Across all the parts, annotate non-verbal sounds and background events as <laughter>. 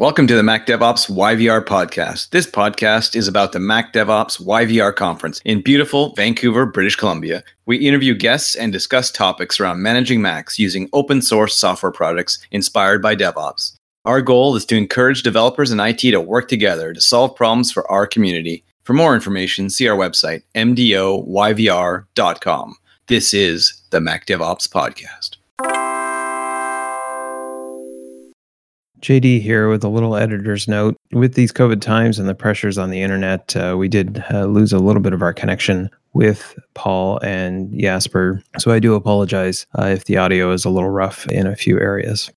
Welcome to the Mac DevOps YVR podcast. This podcast is about the Mac DevOps YVR conference in beautiful Vancouver, British Columbia. We interview guests and discuss topics around managing Macs using open source software products inspired by DevOps. Our goal is to encourage developers and IT to work together to solve problems for our community. For more information, see our website, mdoyvr.com. This is the Mac DevOps podcast. JD here with a little editor's note. With these COVID times and the pressures on the internet, uh, we did uh, lose a little bit of our connection with Paul and Jasper. So I do apologize uh, if the audio is a little rough in a few areas.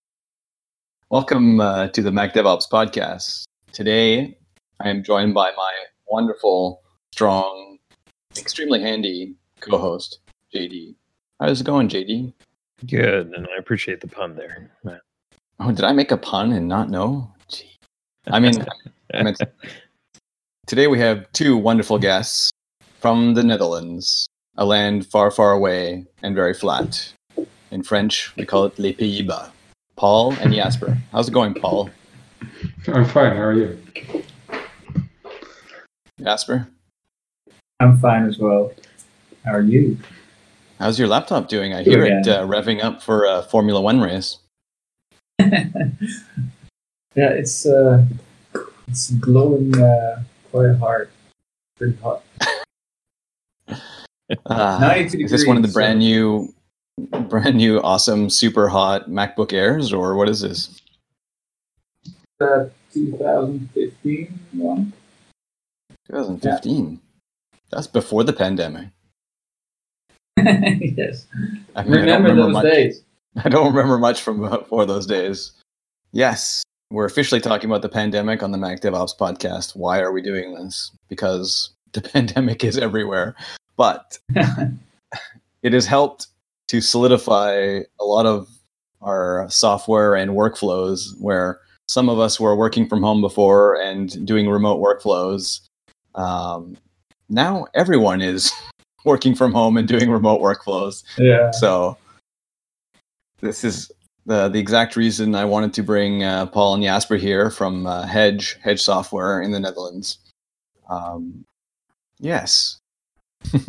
Welcome uh, to the Mac DevOps podcast. Today, I am joined by my wonderful, strong, extremely handy co host, JD. How's it going, JD? Good, and I appreciate the pun there. Oh, did I make a pun and not know? Gee. I mean, <laughs> I meant, today we have two wonderful guests from the Netherlands, a land far, far away and very flat. In French, we call it Les Pays-Bas. Paul and Jasper. How's it going, Paul? I'm fine. How are you? Jasper? I'm fine as well. How are you? How's your laptop doing? I hear it uh, revving up for a Formula One race. <laughs> yeah, it's uh, it's glowing uh, quite hard, pretty hot. <laughs> Uh, is this one of the brand new, brand new, awesome, super hot MacBook Airs, or what is this? The 2015 one. 2015. Yeah. That's before the pandemic. <laughs> yes. I mean, remember, I those much. days. <laughs> I don't remember much from before those days. Yes, we're officially talking about the pandemic on the Mac DevOps podcast. Why are we doing this? Because the <laughs> pandemic is everywhere. But <laughs> it has helped to solidify a lot of our software and workflows where some of us were working from home before and doing remote workflows. Um, now everyone is working from home and doing remote workflows. Yeah. So this is the the exact reason I wanted to bring uh, Paul and Jasper here from uh, Hedge Hedge Software in the Netherlands. Um, yes. <laughs>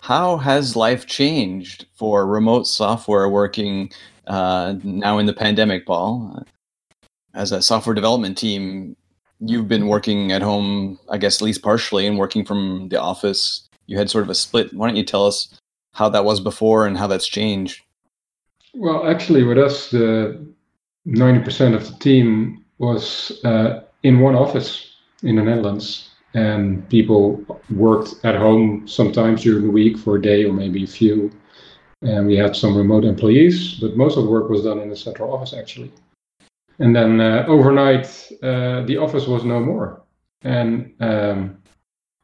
How has life changed for remote software working uh, now in the pandemic, Paul? As a software development team, you've been working at home, I guess, at least partially, and working from the office. You had sort of a split. Why don't you tell us how that was before and how that's changed? Well, actually, with us, the 90% of the team was uh, in one office in the Netherlands. And people worked at home sometimes during the week for a day or maybe a few. And we had some remote employees, but most of the work was done in the central office actually. And then uh, overnight, uh, the office was no more. And um,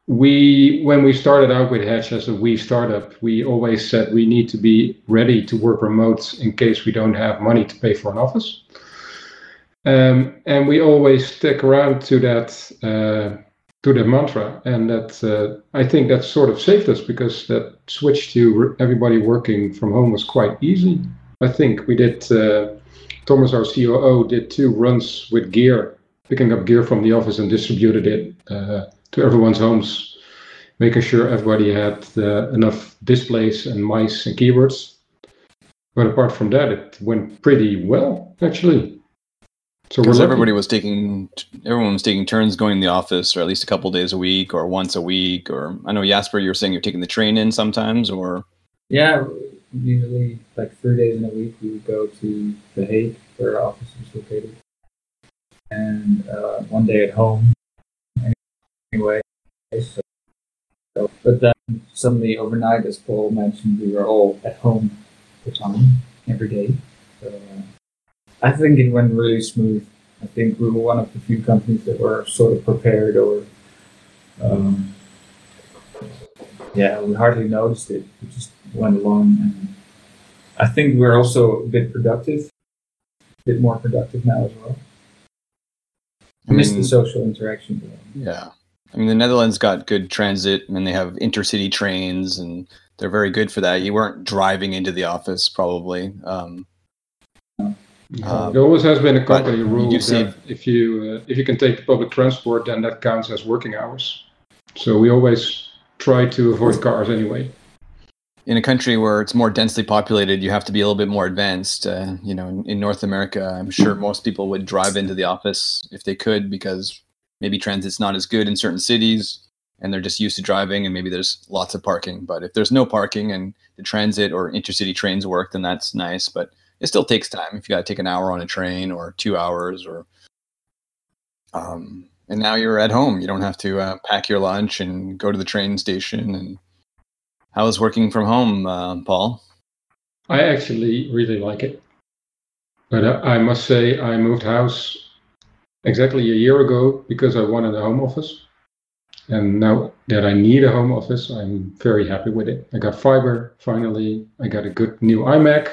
we when we started out with Hedge as a we startup, we always said we need to be ready to work remote in case we don't have money to pay for an office. Um, and we always stick around to that uh, to that mantra, and that uh, I think that sort of saved us because that switch to everybody working from home was quite easy. I think we did. Uh, Thomas, our COO, did two runs with gear, picking up gear from the office and distributed it uh, to everyone's homes, making sure everybody had uh, enough displays and mice and keyboards. But apart from that, it went pretty well actually. So because everybody was taking, everyone was taking turns going in the office, or at least a couple days a week, or once a week. Or I know Jasper, you were saying you're taking the train in sometimes, or yeah, usually like three days in a week we would go to The Hague, where our office is located, and uh, one day at home anyway. So, so, but then suddenly overnight, as Paul mentioned, we were all at home for time every day. So uh, I think it went really smooth. I think we were one of the few companies that were sort of prepared or um, yeah, we hardly noticed it. We just went along and I think we're also a bit productive, a bit more productive now as well. I, I miss the social interaction. Yeah. I mean, the Netherlands got good transit and they have intercity trains and they're very good for that. You weren't driving into the office probably. Um, Um, it always has been a company rule that if you uh, if you can take public transport, then that counts as working hours. So we always try to avoid cars anyway. In a country where it's more densely populated, you have to be a little bit more advanced. Uh, you know, in, in North America, I'm sure most people would drive into the office if they could because maybe transit's not as good in certain cities and they're just used to driving and maybe there's lots of parking. But if there's no parking and the transit or intercity trains work, then that's nice. But it still takes time. If you got to take an hour on a train or two hours or um, and now you're at home. You don't have to uh, pack your lunch and go to the train station. And how is working from home uh, paul? I actually really like it. But uh, i must say i moved house exactly a year ago because i wanted a home office and now that i need a home office i'm very happy with it i got fiber finally i got a good new imac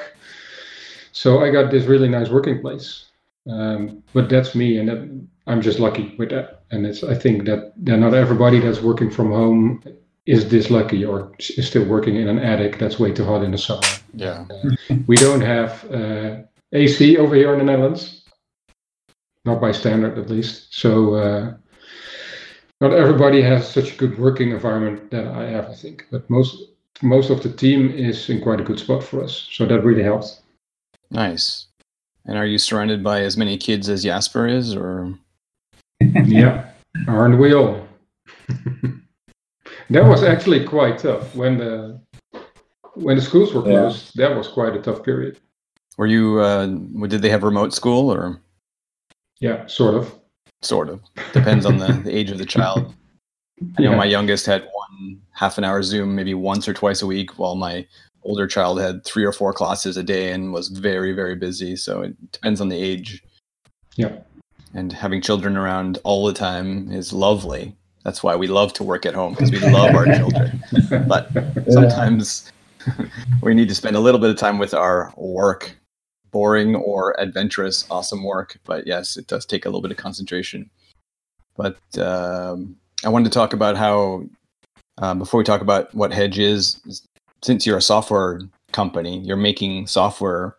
so I got this really nice working place. Um, but that's me, and that, I'm just lucky with that. And it's I think that, that not everybody that's working from home is this lucky or is still working in an attic that's way too hot in the summer. Yeah, uh, we don't have uh, AC over here in the Netherlands, not by standard at least. So uh, not everybody has such a good working environment that I have, I think. But most most of the team is in quite a good spot for us, so that really helps. Nice. And are you surrounded by as many kids as Jasper is, or? <laughs> yeah, aren't we all? <laughs> that was actually quite tough when the when the schools were closed. Yeah. That was quite a tough period. Were you? Uh, did they have remote school or? Yeah, sort of. Sort of. Depends on the, the age of the child. I know yeah. my youngest had one half an hour Zoom maybe once or twice a week, while my older child had three or four classes a day and was very very busy. So it depends on the age. Yeah. And having children around all the time is lovely. That's why we love to work at home because we love our children. <laughs> But sometimes <laughs> we need to spend a little bit of time with our work boring or adventurous awesome work but yes it does take a little bit of concentration. But um, i wanted to talk about how uh, before we talk about what hedge is since you're a software company, you're making software,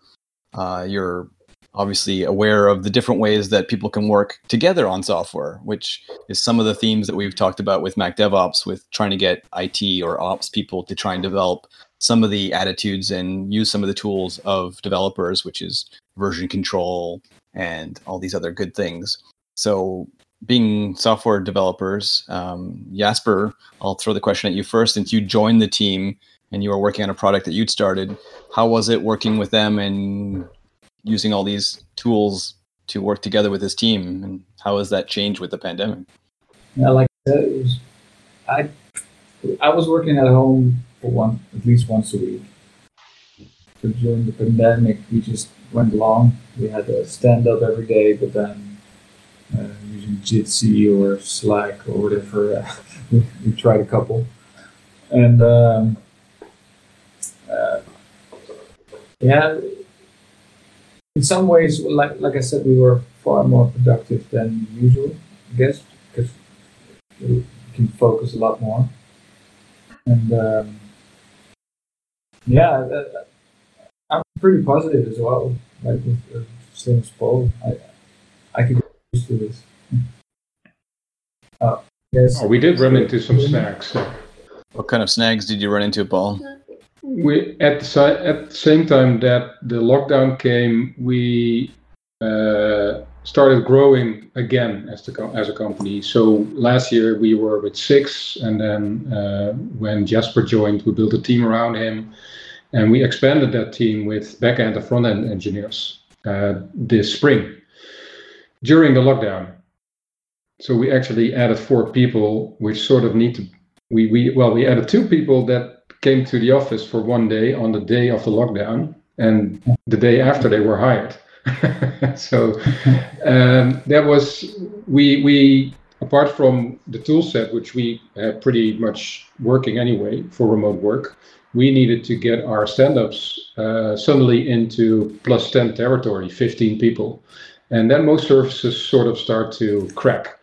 uh, you're obviously aware of the different ways that people can work together on software, which is some of the themes that we've talked about with Mac DevOps, with trying to get IT or ops people to try and develop some of the attitudes and use some of the tools of developers, which is version control and all these other good things. So, being software developers, um, Jasper, I'll throw the question at you first. Since you joined the team, and you were working on a product that you'd started. How was it working with them and using all these tools to work together with this team? And how has that changed with the pandemic? Yeah, like I said, was, I, I was working at home for one, at least once a week. So during the pandemic, we just went along. We had a stand up every day, but then uh, using Jitsi or Slack or whatever, uh, <laughs> we, we tried a couple. And um, uh, yeah, in some ways, like like I said, we were far more productive than usual, I guess, because we can focus a lot more. And um, yeah, uh, I'm pretty positive as well. Like with uh, same as Paul, I I could get used to this. Oh, yes. Oh, we did run into some snags. What kind of snags did you run into, Paul? we at the, at the same time that the lockdown came, we uh, started growing again as the as a company. So last year we were with six, and then uh, when Jasper joined, we built a team around him, and we expanded that team with backend and front end engineers uh, this spring during the lockdown. So we actually added four people, which sort of need to. We, we well we added two people that came to the office for one day on the day of the lockdown, and the day after they were hired. <laughs> so um, that was we we apart from the tool set which we had pretty much working anyway for remote work we needed to get our stand-ups uh, suddenly into plus 10 territory 15 people. And then most services sort of start to crack.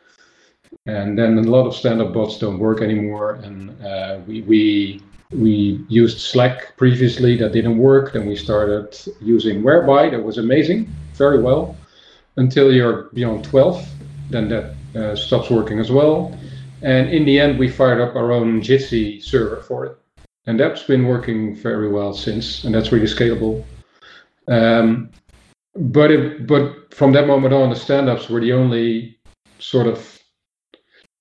And then a lot of stand-up bots don't work anymore. And uh, we, we we used Slack previously, that didn't work. Then we started using Whereby, that was amazing. very well until you're beyond 12. Then that uh, stops working as well. And in the end, we fired up our own Jitsi server for it. And that's been working very well since, and that's really scalable. Um, but it, but from that moment on, the stand-ups were the only sort of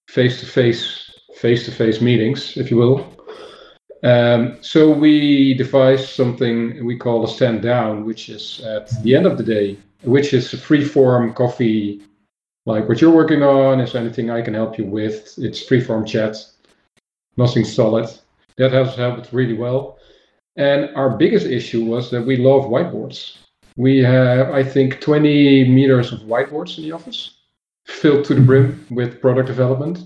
face-to-face face-to-face meetings, if you will. Um, so we devised something we call a stand down, which is at the end of the day, which is a free form coffee, like what you're working on. Is anything I can help you with? It's free form chat, nothing solid. That has helped really well. And our biggest issue was that we love whiteboards. We have, I think, 20 meters of whiteboards in the office, filled to the brim with product development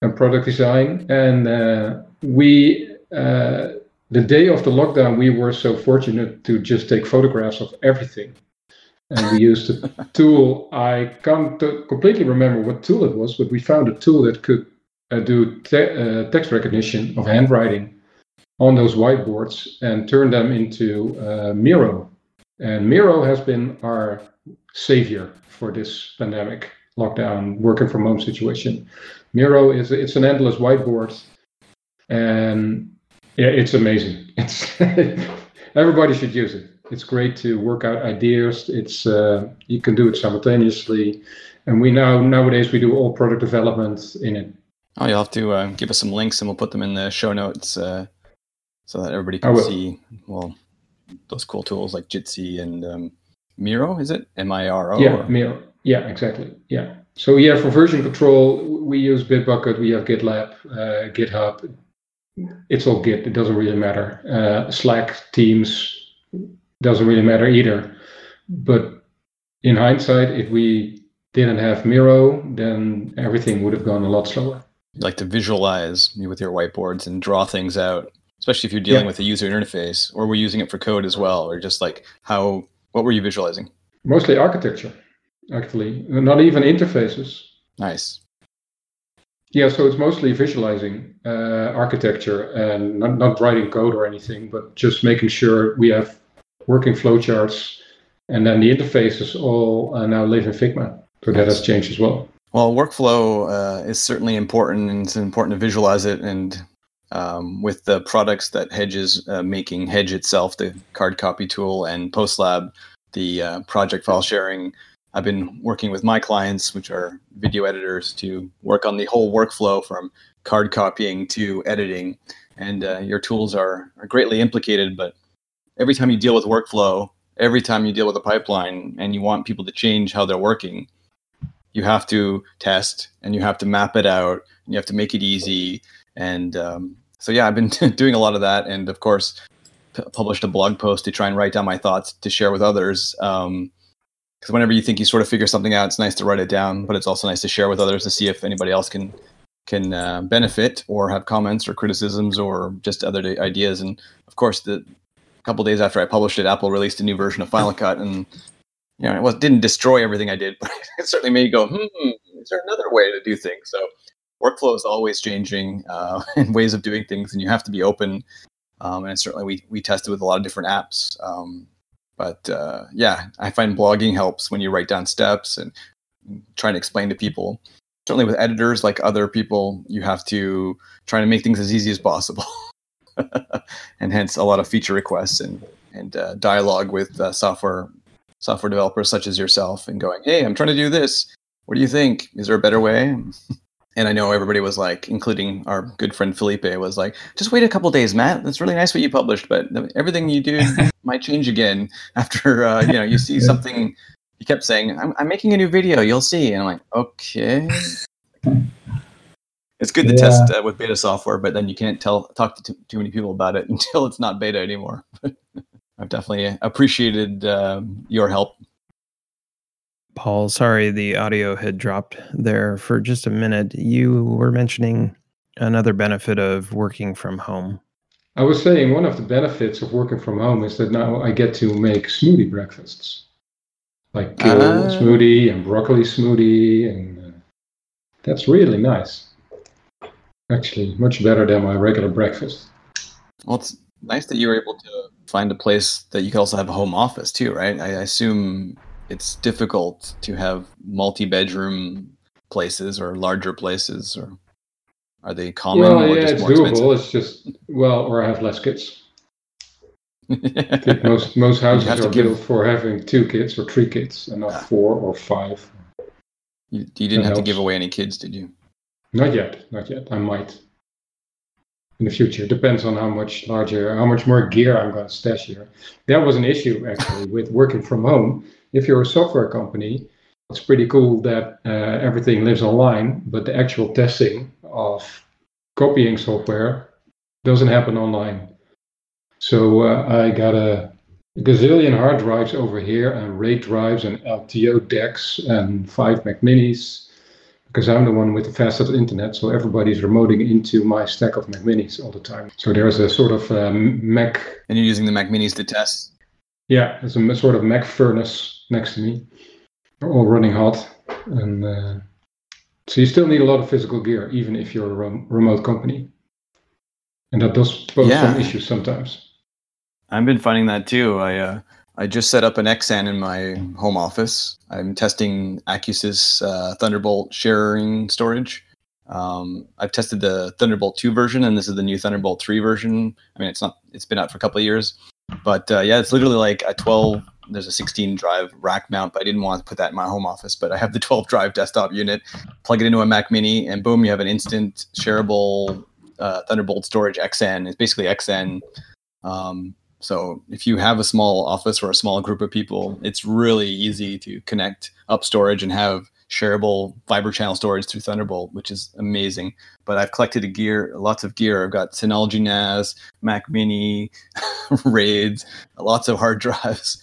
and product design. And uh, we uh, the day of the lockdown, we were so fortunate to just take photographs of everything. And we used a <laughs> tool. I can't completely remember what tool it was, but we found a tool that could uh, do te- uh, text recognition of handwriting on those whiteboards and turn them into uh, Miro. And Miro has been our savior for this pandemic lockdown working from home situation. Miro is it's an endless whiteboard and yeah, it's amazing. <laughs> It's everybody should use it. It's great to work out ideas. It's uh, you can do it simultaneously, and we now nowadays we do all product development in it. Oh, you'll have to uh, give us some links, and we'll put them in the show notes uh, so that everybody can see well those cool tools like Jitsi and um, Miro. Is it M I R O? Yeah, Miro. Yeah, exactly. Yeah. So yeah, for version control, we use Bitbucket. We have GitLab, uh, GitHub it's all Git. It doesn't really matter. Uh, Slack, Teams doesn't really matter either. But in hindsight, if we didn't have Miro, then everything would have gone a lot slower. You like to visualize with your whiteboards and draw things out, especially if you're dealing yeah. with a user interface, or we're using it for code as well, or just like how. What were you visualizing? Mostly architecture, actually, not even interfaces. Nice. Yeah, so it's mostly visualizing uh, architecture and not, not writing code or anything, but just making sure we have working flowcharts, and then the interfaces all uh, now live in Figma. So that has changed as well. Well, workflow uh, is certainly important, and it's important to visualize it. And um, with the products that Hedge is uh, making, Hedge itself, the card copy tool, and PostLab, the uh, project file sharing I've been working with my clients, which are video editors, to work on the whole workflow from card copying to editing. And uh, your tools are, are greatly implicated, but every time you deal with workflow, every time you deal with a pipeline and you want people to change how they're working, you have to test and you have to map it out and you have to make it easy. And um, so, yeah, I've been <laughs> doing a lot of that. And of course, p- published a blog post to try and write down my thoughts to share with others. Um, because whenever you think you sort of figure something out, it's nice to write it down, but it's also nice to share with others to see if anybody else can can uh, benefit or have comments or criticisms or just other ideas. And of course, the a couple days after I published it, Apple released a new version of Final Cut, and you know it was, didn't destroy everything I did, <laughs> but it certainly made you go, hmm, is there another way to do things? So workflow is always changing uh, <laughs> ways of doing things, and you have to be open. Um, and certainly, we we tested with a lot of different apps. Um, but uh, yeah, I find blogging helps when you write down steps and trying to explain to people. Certainly with editors, like other people, you have to try to make things as easy as possible, <laughs> and hence a lot of feature requests and and uh, dialogue with uh, software software developers such as yourself, and going, "Hey, I'm trying to do this. What do you think? Is there a better way?" And I know everybody was like, including our good friend Felipe, was like, just wait a couple days, Matt. That's really nice what you published, but everything you do <laughs> might change again after uh, you know you see something. He kept saying, I'm, I'm, making a new video. You'll see." And I'm like, "Okay." It's good to yeah. test uh, with beta software, but then you can't tell talk to too, too many people about it <laughs> until it's not beta anymore. <laughs> I've definitely appreciated um, your help Paul, sorry, the audio had dropped there for just a minute. You were mentioning another benefit of working from home. I was saying one of the benefits of working from home is that now I get to make smoothie breakfasts, like kale uh, smoothie and broccoli smoothie, and uh, that's really nice. Actually, much better than my regular breakfast. Well, it's nice that you were able to find a place that you could also have a home office too, right? I assume it's difficult to have multi-bedroom places or larger places, or are they common? Well, yeah, it's doable. Expensive? It's just well, or I have less kids. <laughs> most most houses are give... built for having two kids or three kids, and not ah. four or five. You, you didn't that have helps. to give away any kids, did you? Not yet, not yet. I might in the future. Depends on how much larger, how much more gear I'm going to stash here. That was an issue actually with working from home. If you're a software company, it's pretty cool that uh, everything lives online, but the actual testing of copying software doesn't happen online. So uh, I got a gazillion hard drives over here and RAID drives and LTO decks and five Mac Minis because I'm the one with the fastest internet. So everybody's remoting into my stack of Mac Minis all the time. So there's a sort of um, Mac. And you're using the Mac Minis to test? Yeah, it's a sort of Mac furnace next to me, They're all running hot. And uh, so you still need a lot of physical gear, even if you're a rem- remote company. And that does pose yeah. some issues sometimes. I've been finding that too. I uh, I just set up an Xsan in my home office. I'm testing Accusys uh, Thunderbolt sharing storage. Um, I've tested the Thunderbolt 2 version, and this is the new Thunderbolt 3 version. I mean, it's not it's been out for a couple of years, but uh, yeah, it's literally like a 12. There's a 16 drive rack mount, but I didn't want to put that in my home office. But I have the 12 drive desktop unit, plug it into a Mac Mini, and boom, you have an instant shareable uh, Thunderbolt storage Xsan. It's basically Xsan. Um, so if you have a small office or a small group of people, it's really easy to connect up storage and have shareable fiber channel storage through Thunderbolt, which is amazing. But I've collected a gear, lots of gear. I've got Synology NAS, Mac Mini, <laughs> RAIDs, lots of hard <laughs> drives,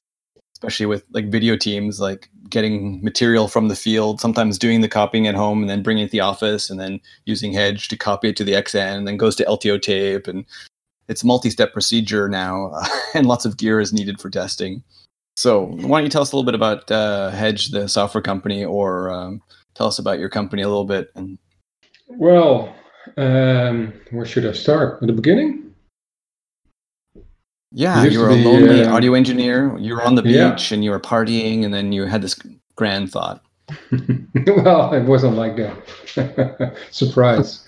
especially with like video teams, like getting material from the field, sometimes doing the copying at home and then bringing it to the office and then using Hedge to copy it to the Xsan and then goes to LTO tape and it's a multi-step procedure now, uh, <laughs> and lots of gear is needed for testing. So, why don't you tell us a little bit about uh, Hedge, the software company, or um, tell us about your company a little bit? And well, um, where should I start? At the beginning? Yeah, you were a lonely uh, audio engineer. You were on the beach yeah. and you were partying, and then you had this grand thought. <laughs> well, it wasn't like that. <laughs> Surprise.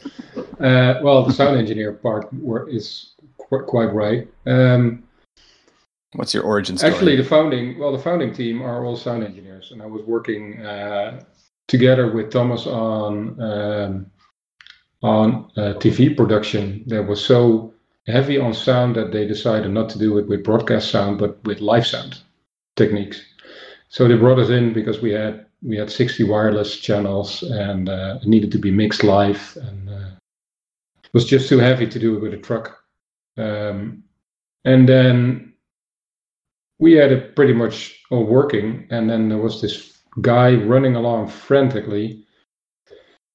Uh, well, the sound engineer part is quite right. Um, What's your origin story? Actually, the founding well, the founding team are all sound engineers, and I was working uh, together with Thomas on um, on uh, TV production that was so heavy on sound that they decided not to do it with broadcast sound, but with live sound techniques. So they brought us in because we had we had 60 wireless channels and uh, it needed to be mixed live, and uh, it was just too heavy to do it with a truck. Um, and then we had it pretty much all working. And then there was this guy running along frantically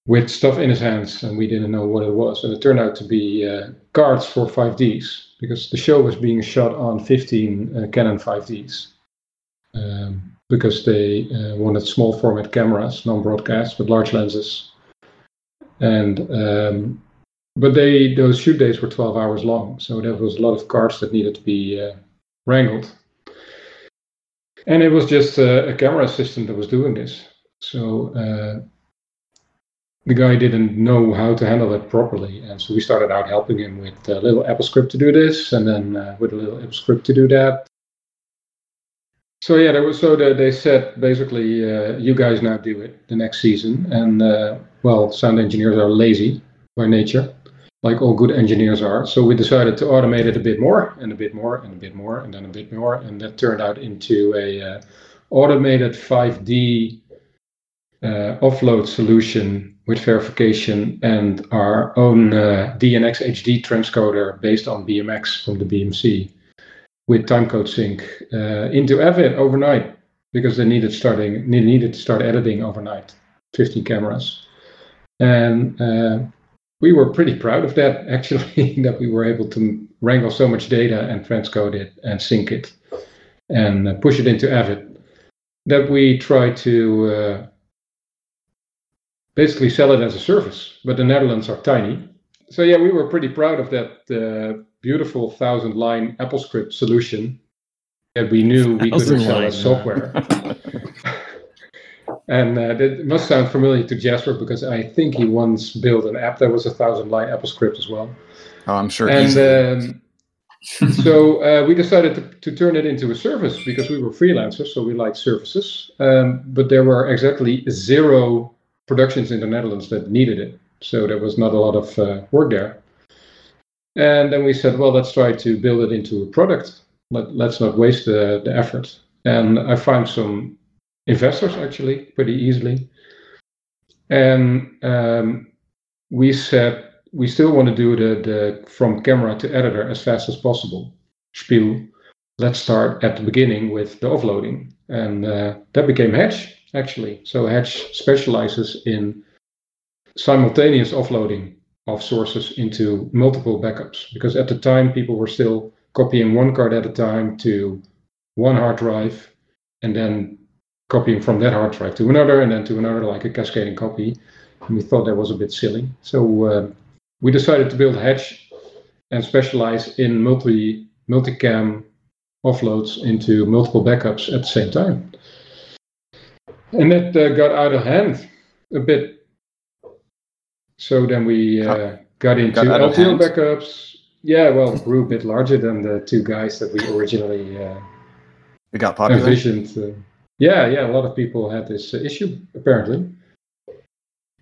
with stuff in his hands, and we didn't know what it was. And it turned out to be uh, cards for 5Ds because the show was being shot on 15 uh, Canon 5Ds. Um, because they uh, wanted small format cameras, non broadcast, with large lenses. And um, but they those shoot days were 12 hours long, so there was a lot of cards that needed to be uh, wrangled. And it was just a, camera assistant that was doing this. So uh, the guy didn't know how to handle it properly, and so we started out helping him with a little AppleScript to do this, and then uh, with a little AppleScript to do that. So yeah, there was so the, they said basically, uh, you guys now do it the next season, and uh, well, sound engineers are lazy by nature, like all good engineers are. So we decided to automate it a bit more and a bit more and a bit more and then a bit more, and that turned out into a uh, automated 5D uh, offload solution with verification and our own uh, DNX HD transcoder based on BMX from the BBC with timecode sync uh, into Avid overnight because they needed starting they needed to start editing overnight, 15 cameras, and uh, we were pretty proud of that <laughs> actually that we were able to wrangle so much data and transcode it and sync it and uh, push it into Avid. That we tried to uh, basically sell it as a service but the netherlands are tiny so yeah we were pretty proud of that uh, beautiful thousand line AppleScript solution that we knew we could sell as software. <laughs> and uh, that must sound familiar to Jasper because I think he once built an app that was a thousand line AppleScript as well. Oh, I'm sure. And um, <laughs> so uh, we decided to, to, turn it into a service because we were freelancers, so we liked services. Um, but there were exactly zero productions in the Netherlands that needed it. So there was not a lot of uh, work there. And then we said, well, let's try to build it into a product. Let, let's not waste the, the effort. And I found some investors actually pretty easily. And um, we said, we still want to do the, the from camera to editor as fast as possible. Spiel. Let's start at the beginning with the offloading. And uh, that became Hedge, actually. So Hedge specializes in simultaneous offloading of sources into multiple backups because at the time people were still copying one card at a time to one hard drive and then copying from that hard drive to another and then to another like a cascading copy and we thought that was a bit silly so uh, we decided to build Hedge and specialize in multi multicam offloads into multiple backups at the same time and that uh, got out of hand a bit so then we uh, got into got LTO backups. Yeah, well, grew a bit larger than the two guys that we originally uh, we got popular. envisioned. Uh, yeah, yeah, a lot of people had this uh, issue apparently.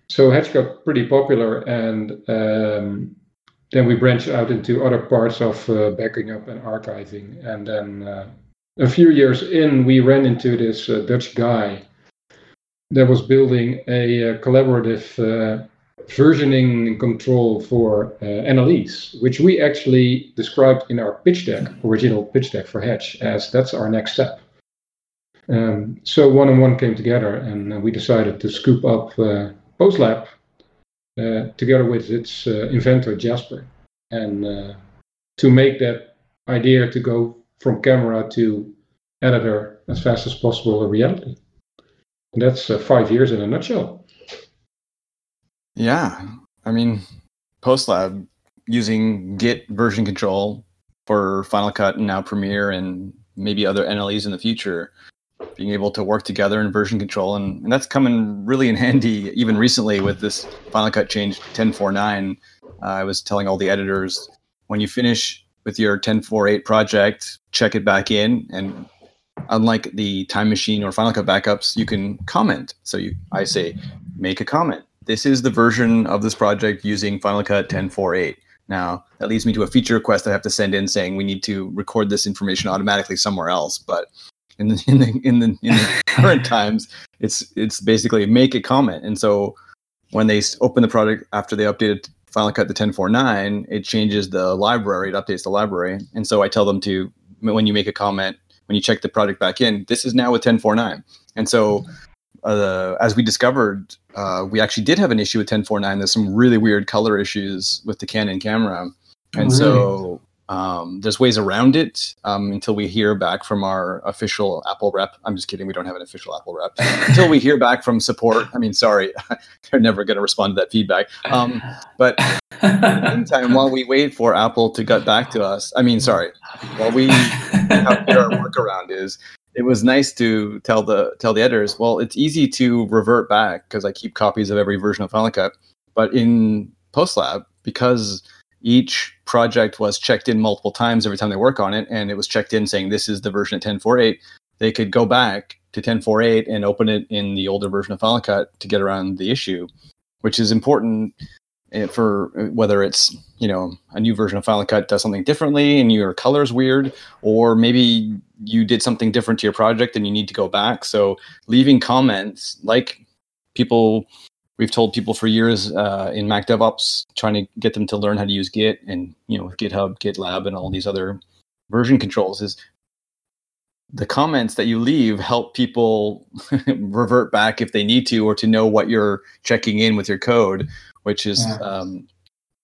So Hedge got pretty popular, and um, then we branched out into other parts of uh, backing up and archiving. And then uh, a few years in, we ran into this uh, Dutch guy that was building a, collaborative versioning control for uh, NLEs, which we actually described in our pitch deck, original pitch deck for Hedge, as that's our next step. Um, so one on one came together, and uh, we decided to scoop up uh, PostLab uh, together with its uh, inventor Jasper, and uh, to make that idea to go from camera to editor as fast as possible a reality. And that's five years in a nutshell. Yeah. I mean, PostLab using Git version control for Final Cut and now Premiere and maybe other NLEs in the future, being able to work together in version control. And, and that's coming really in <laughs> handy even recently with this Final Cut change 1049. Uh, I was telling all the editors when you finish with your 1048 project, check it back in. And unlike the Time Machine or Final Cut backups, you can comment. So you, I say, make a comment this is the version of this project using Final Cut 10.4.8. Now, that leads me to a feature request I have to send in saying we need to record this information automatically somewhere else. But in the in the in the, in the <laughs> current times, it's it's basically make a comment. And so when they open the project after they updated Final Cut to 10.4.9, it changes the library, it updates the library. And so I tell them to when you make a comment, when you check the project back in, this is now with 10.4.9. And so uh, as we discovered, uh, we actually did have an issue with 1049. There's some really weird color issues with the Canon camera, and really? so um, there's ways around it um, until we hear back from our official Apple rep. I'm just kidding. We don't have an official Apple rep <laughs> until we hear back from support. I mean, sorry, <laughs> they're never going to respond to that feedback. Um, but <laughs> in the meantime, while we wait for Apple to get back to us, I mean, sorry, while we have our workaround is it was nice to tell the tell the editors, well, it's easy to revert back because I keep copies of every version of Final Cut. But in PostLab, because each project was checked in multiple times every time they work on it, and it was checked in saying this is the version of 10.4.8, they could go back to 10.4.8 and open it in the older version of Final Cut to get around the issue, which is important for whether it's you know a new version of Final Cut does something differently and your color's weird, or maybe you did something different to your project and you need to go back. So leaving comments like people we've told people for years uh, in Mac DevOps, trying to get them to learn how to use Git and you know GitHub, GitLab, and all these other version controls is the comments that you leave help people <laughs> revert back if they need to or to know what you're checking in with your code which is yeah. um,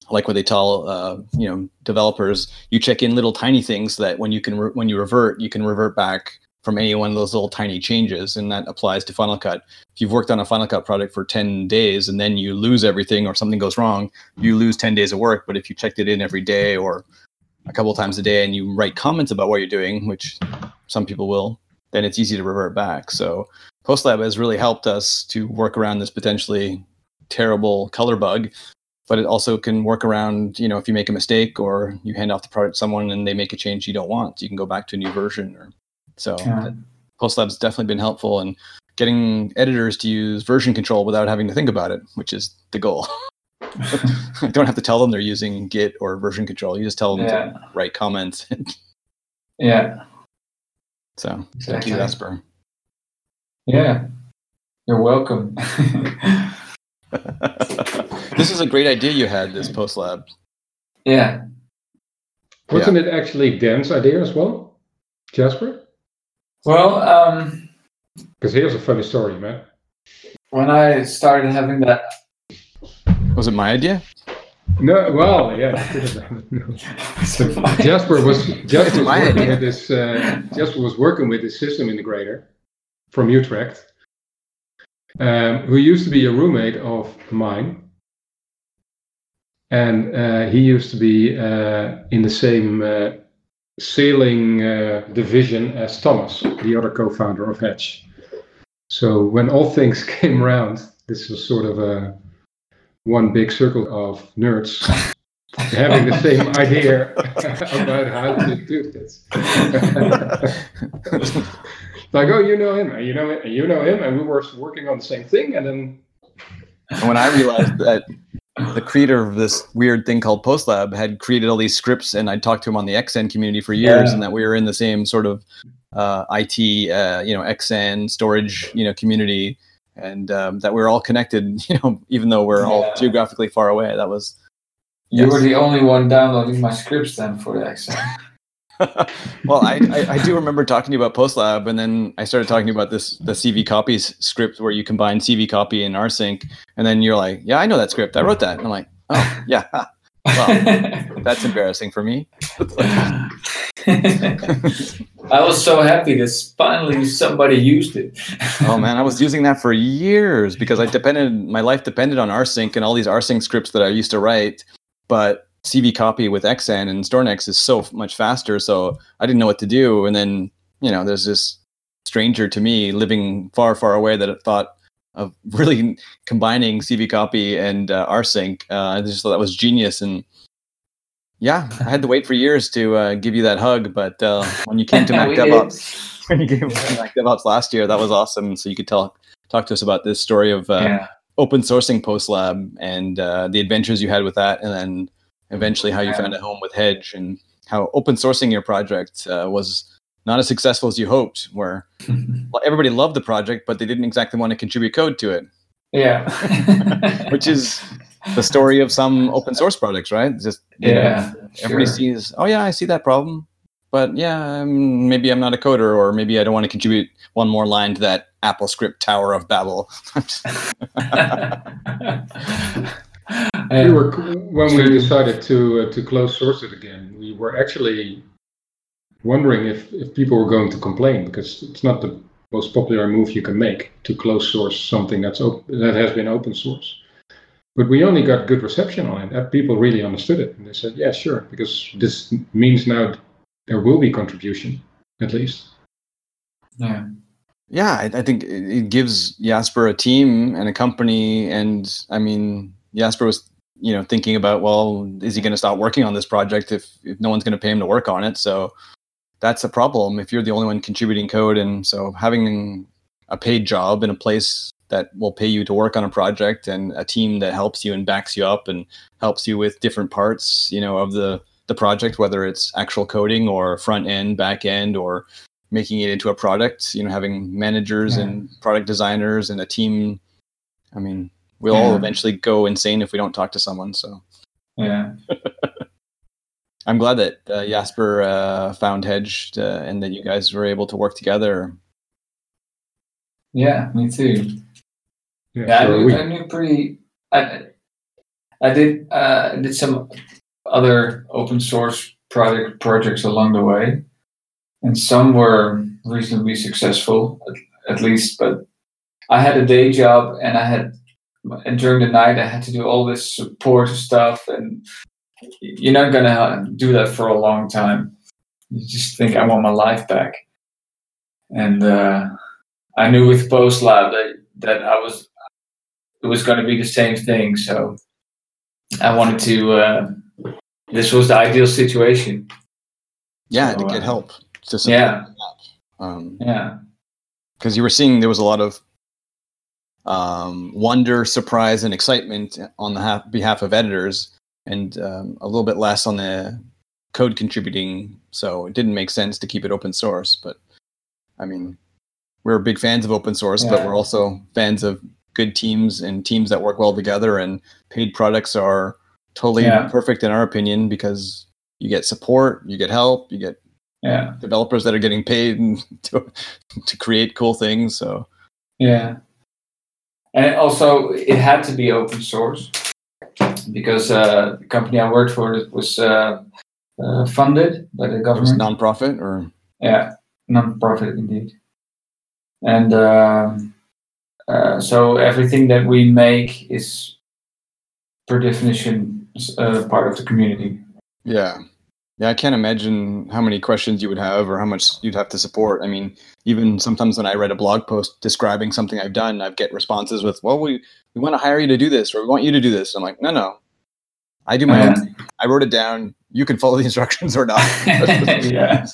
like what they tell uh, you know developers. You check in little tiny things that when you can re- when you revert, you can revert back from any one of those little tiny changes, and that applies to Final Cut. If you've worked on a Final Cut project for ten days and then you lose everything or something goes wrong, you lose ten days of work. But if you checked it in every day or a couple times a day and you write comments about what you're doing, which some people will, then it's easy to revert back. So PostLab has really helped us to work around this potentially terrible color bug, but it also can work around, you know, if you make a mistake or you hand off the product to someone and they make a change you don't want, you can go back to a new version. Or so yeah. PostLab's definitely been helpful in getting editors to use version control without having to think about it, which is the goal. <laughs> <laughs> I don't have to tell them they're using Git or version control. You just tell them yeah. to write comments. <laughs> yeah. So exactly. thank you, Jasper. Yeah. You're welcome. <laughs> this is a great idea you had, this post lab. Yeah. Wasn't yeah. it actually Dan's idea as well, Jasper? Well, um, because here's a funny story, man. When I started having that was it my idea? No, well, yeah. so <laughs> <laughs> Jasper was Jasper was working with this. Uh, Jasper was working with this system integrator from Utrecht, um, who used to be a roommate of mine, and uh, he used to be uh, in the same uh, sailing uh, division as Thomas, the other co-founder of Hedge. So when all <laughs> things came around, this was sort of a one big circle of nerds <laughs> having the same idea <laughs> about how to do this. Like, oh, you know him, and you know it, and you know him, and we were working on the same thing, and then. And when I realized that the creator of this weird thing called PostLab had created all these scripts, and I'd talked to him on the Xsan community for years, yeah. and that we were in the same sort of uh, IT, uh, you know, Xsan storage, you know, community and um, that we're all connected. <laughs> You know, even though we're yeah. all geographically far away. That was. You yes. were the only one downloading my scripts then for the Xsan. <laughs> <laughs> well, I, I, I, do remember talking to you about PostLab, and then I started talking about this the CV copies script where you combine CV copy and rsync, and then you're like, "Yeah, I know that script. I wrote that." And I'm like, "Oh, yeah." <laughs> Well, that's embarrassing for me. <laughs> I was so happy that finally somebody used it. oh man, I was using that for years because I depended my life depended on rsync and all these rsync scripts that I used to write. But CV copy with Xsan and StorNext is so much faster, so I didn't know what to do. And then you know, there's this stranger to me living far, far away that thought of <laughs> really combining CV copy and uh, rsync. Uh, I just thought that was genius and yeah, I had to wait for years to uh, give you that hug, but uh, when you came to <laughs> Mac DevOps, <laughs> when you came to Mac DevOps last year, that was awesome. So you could tell talk to us about this story of uh, yeah. open sourcing PostLab and uh, the adventures you had with that, and then eventually how you found a home with Hedge and how open sourcing your project uh, was not as successful as you hoped. Where <laughs> everybody loved the project, but they didn't exactly want to contribute code to it. Yeah, <laughs> which is the story of some open source projects, right? Just yeah, know, everybody sure. sees, oh yeah, I see that problem, but yeah, um, maybe I'm not a coder, or maybe I don't want to contribute one more line to that Apple script Tower of Babel. <laughs> we were when we decided to uh, to close source it again. We were actually wondering if if people were going to complain because it's not the most popular move you can make to close source something that's op- that has been open source. But we only got good reception on it. That people really understood it, and they said, "Yeah, sure," because this means now there will be contribution, at least. Yeah. Yeah, I, I think it gives Jasper a team and a company, and I mean, Jasper was, you know, thinking about, well, is he going to stop working on this project if, if no one's going to pay him to work on it? So that's a problem if you're the only one contributing code, and so having a paid job in a place that will pay you to work on a project and a team that helps you and backs you up and helps you with different parts you know of the the project whether it's actual coding or front end back end or making it into a product you know having managers yeah. and product designers and a team i mean we'll yeah. all eventually go insane if we don't talk to someone so yeah <laughs> i'm glad that uh, jasper uh, found hedge uh, and that you guys were able to work together yeah me too yeah, yeah so I, knew. I knew pretty. I I did uh, did some other open source project projects along the way, and some were reasonably successful, at, at least. But I had a day job, and I had and during the night I had to do all this support stuff and you're not gonna do that for a long time. You just think I want my life back, and uh, I knew with PostLab that that I was it was going to be the same thing. So I wanted to. Uh, this was the ideal situation. Yeah, So, to get uh, help. To yeah. Um, Yeah, because you were seeing there was a lot of um, wonder, surprise, and excitement on the half, behalf of editors, and um, a little bit less on the code contributing. So it didn't make sense to keep it open source. But I mean, we're big fans of open source, but we're also fans of good teams and teams that work well together. And paid products are totally Yeah. perfect in our opinion because you get support, you get help, you get yeah, developers that are getting paid <laughs> to to create cool things. So yeah. And also, it had to be open source because uh, the company I worked for was uh, uh, funded by the government. nonprofit or Yeah, non-profit indeed. And um, uh, so everything that we make is, per definition, uh, part of the community. yeah. Yeah, I can't imagine how many questions you would have or how much you'd have to support. I mean, even sometimes when I read a blog post describing something I've done, I get responses with, "Well, we we want to hire you to do this, or we want you to do this." I'm like, "No, no, I do my own. I wrote it down. You can follow the instructions or not." <laughs> yeah,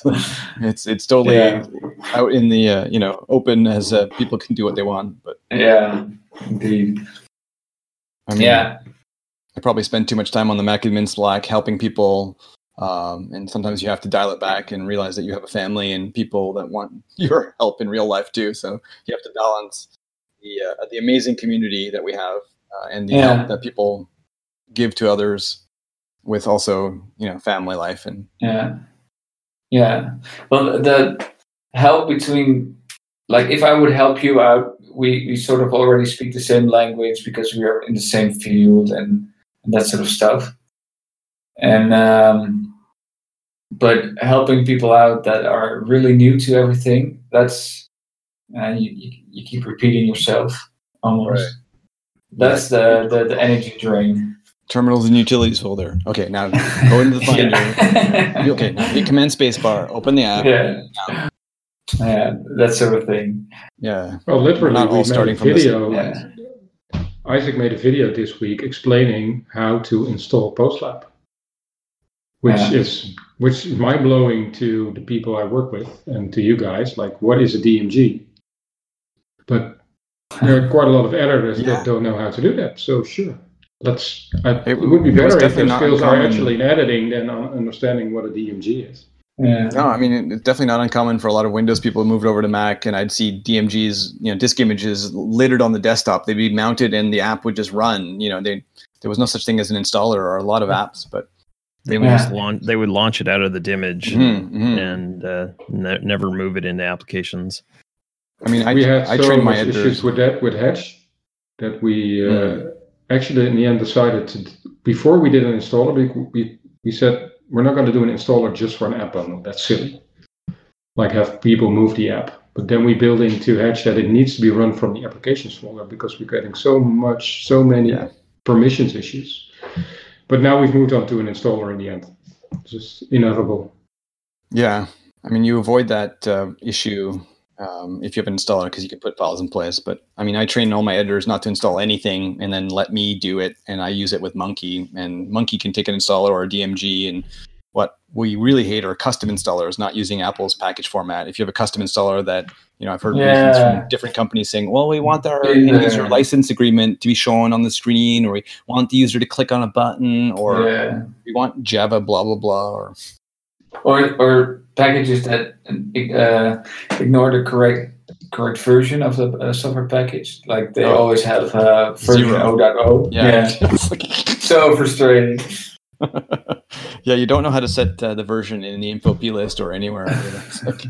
it's it's totally Yeah. out in the uh, you know open as uh, people can do what they want. But yeah, indeed. I mean, Yeah, I probably spend too much time on the Mac admin Slack helping people, um, and sometimes you have to dial it back and realize that you have a family and people that want <laughs> your help in real life too. So you have to balance the uh, the amazing community that we have uh, and the Yeah. help that people give to others with also you know family life and yeah, yeah. Well, the help between, like, if I would help you out, we we sort of already speak the same language because we are in the same field and, and that sort of stuff. And um, but helping people out that are really new to everything, that's uh, you, you you keep repeating yourself almost. Right. That's the, the the energy drain. terminals and utilities folder. Okay, now go into the finder. <laughs> yeah. Okay, now hit command spacebar, open the app. yeah. Yeah, that sort of thing. Yeah, Well, literally, not we all starting a from the same video. Yeah. Isaac made a video this week explaining how to install PostLab, which Yeah. is which is mind blowing to the people I work with and to you guys. Like, what is a DMG? But there are quite a lot of editors Yeah. that don't know how to do that. So sure, let's. I, It it, would be better if their not skills are actually in editing than understanding what a DMG is. Yeah. No, I mean it's definitely not uncommon for a lot of Windows people to move over to Mac, and I'd see DMGs, you know, disk images littered on the desktop. They'd be mounted, and the app would just run. You know, they there was no such thing as an installer or a lot of apps, but They would Yeah. just launch. They would launch it out of the dimage Mhm, mhm. and uh, ne- never move it into applications. I mean, I we had I so train my much editors. issues with that with Hedge that we uh, Hmm. actually in the end decided to before we did an installer we we, we said we're not going to do an installer just for an app bundle that's silly like have people move the app but then we build into Hedge that it needs to be run from the applications folder because we're getting so much so many Yeah. permissions issues but now we've moved on to an installer in the end it's just inevitable Yeah, I mean, you avoid that uh, issue um, if you have an installer because you can put files in place. But I mean, I train all my editors not to install anything and then let me do it, and I use it with Munki. And Munki can take an installer or a DMG. And we really hate are custom installers not using Apple's package format. If you have a custom installer that you know, I've heard Yeah. from different companies saying, "Well, we want our Yeah. user license agreement to be shown on the screen, or we want the user to click on a button, or yeah. we want Java blah blah blah." Or Or or packages that uh, ignore the correct correct version of the uh, software package. Like they Oh. always have uh, version Zero. 0.0. yeah, yeah. <laughs> So frustrating. <laughs> yeah, you don't know how to set uh, the version in the info p list or anywhere. you know, it's like-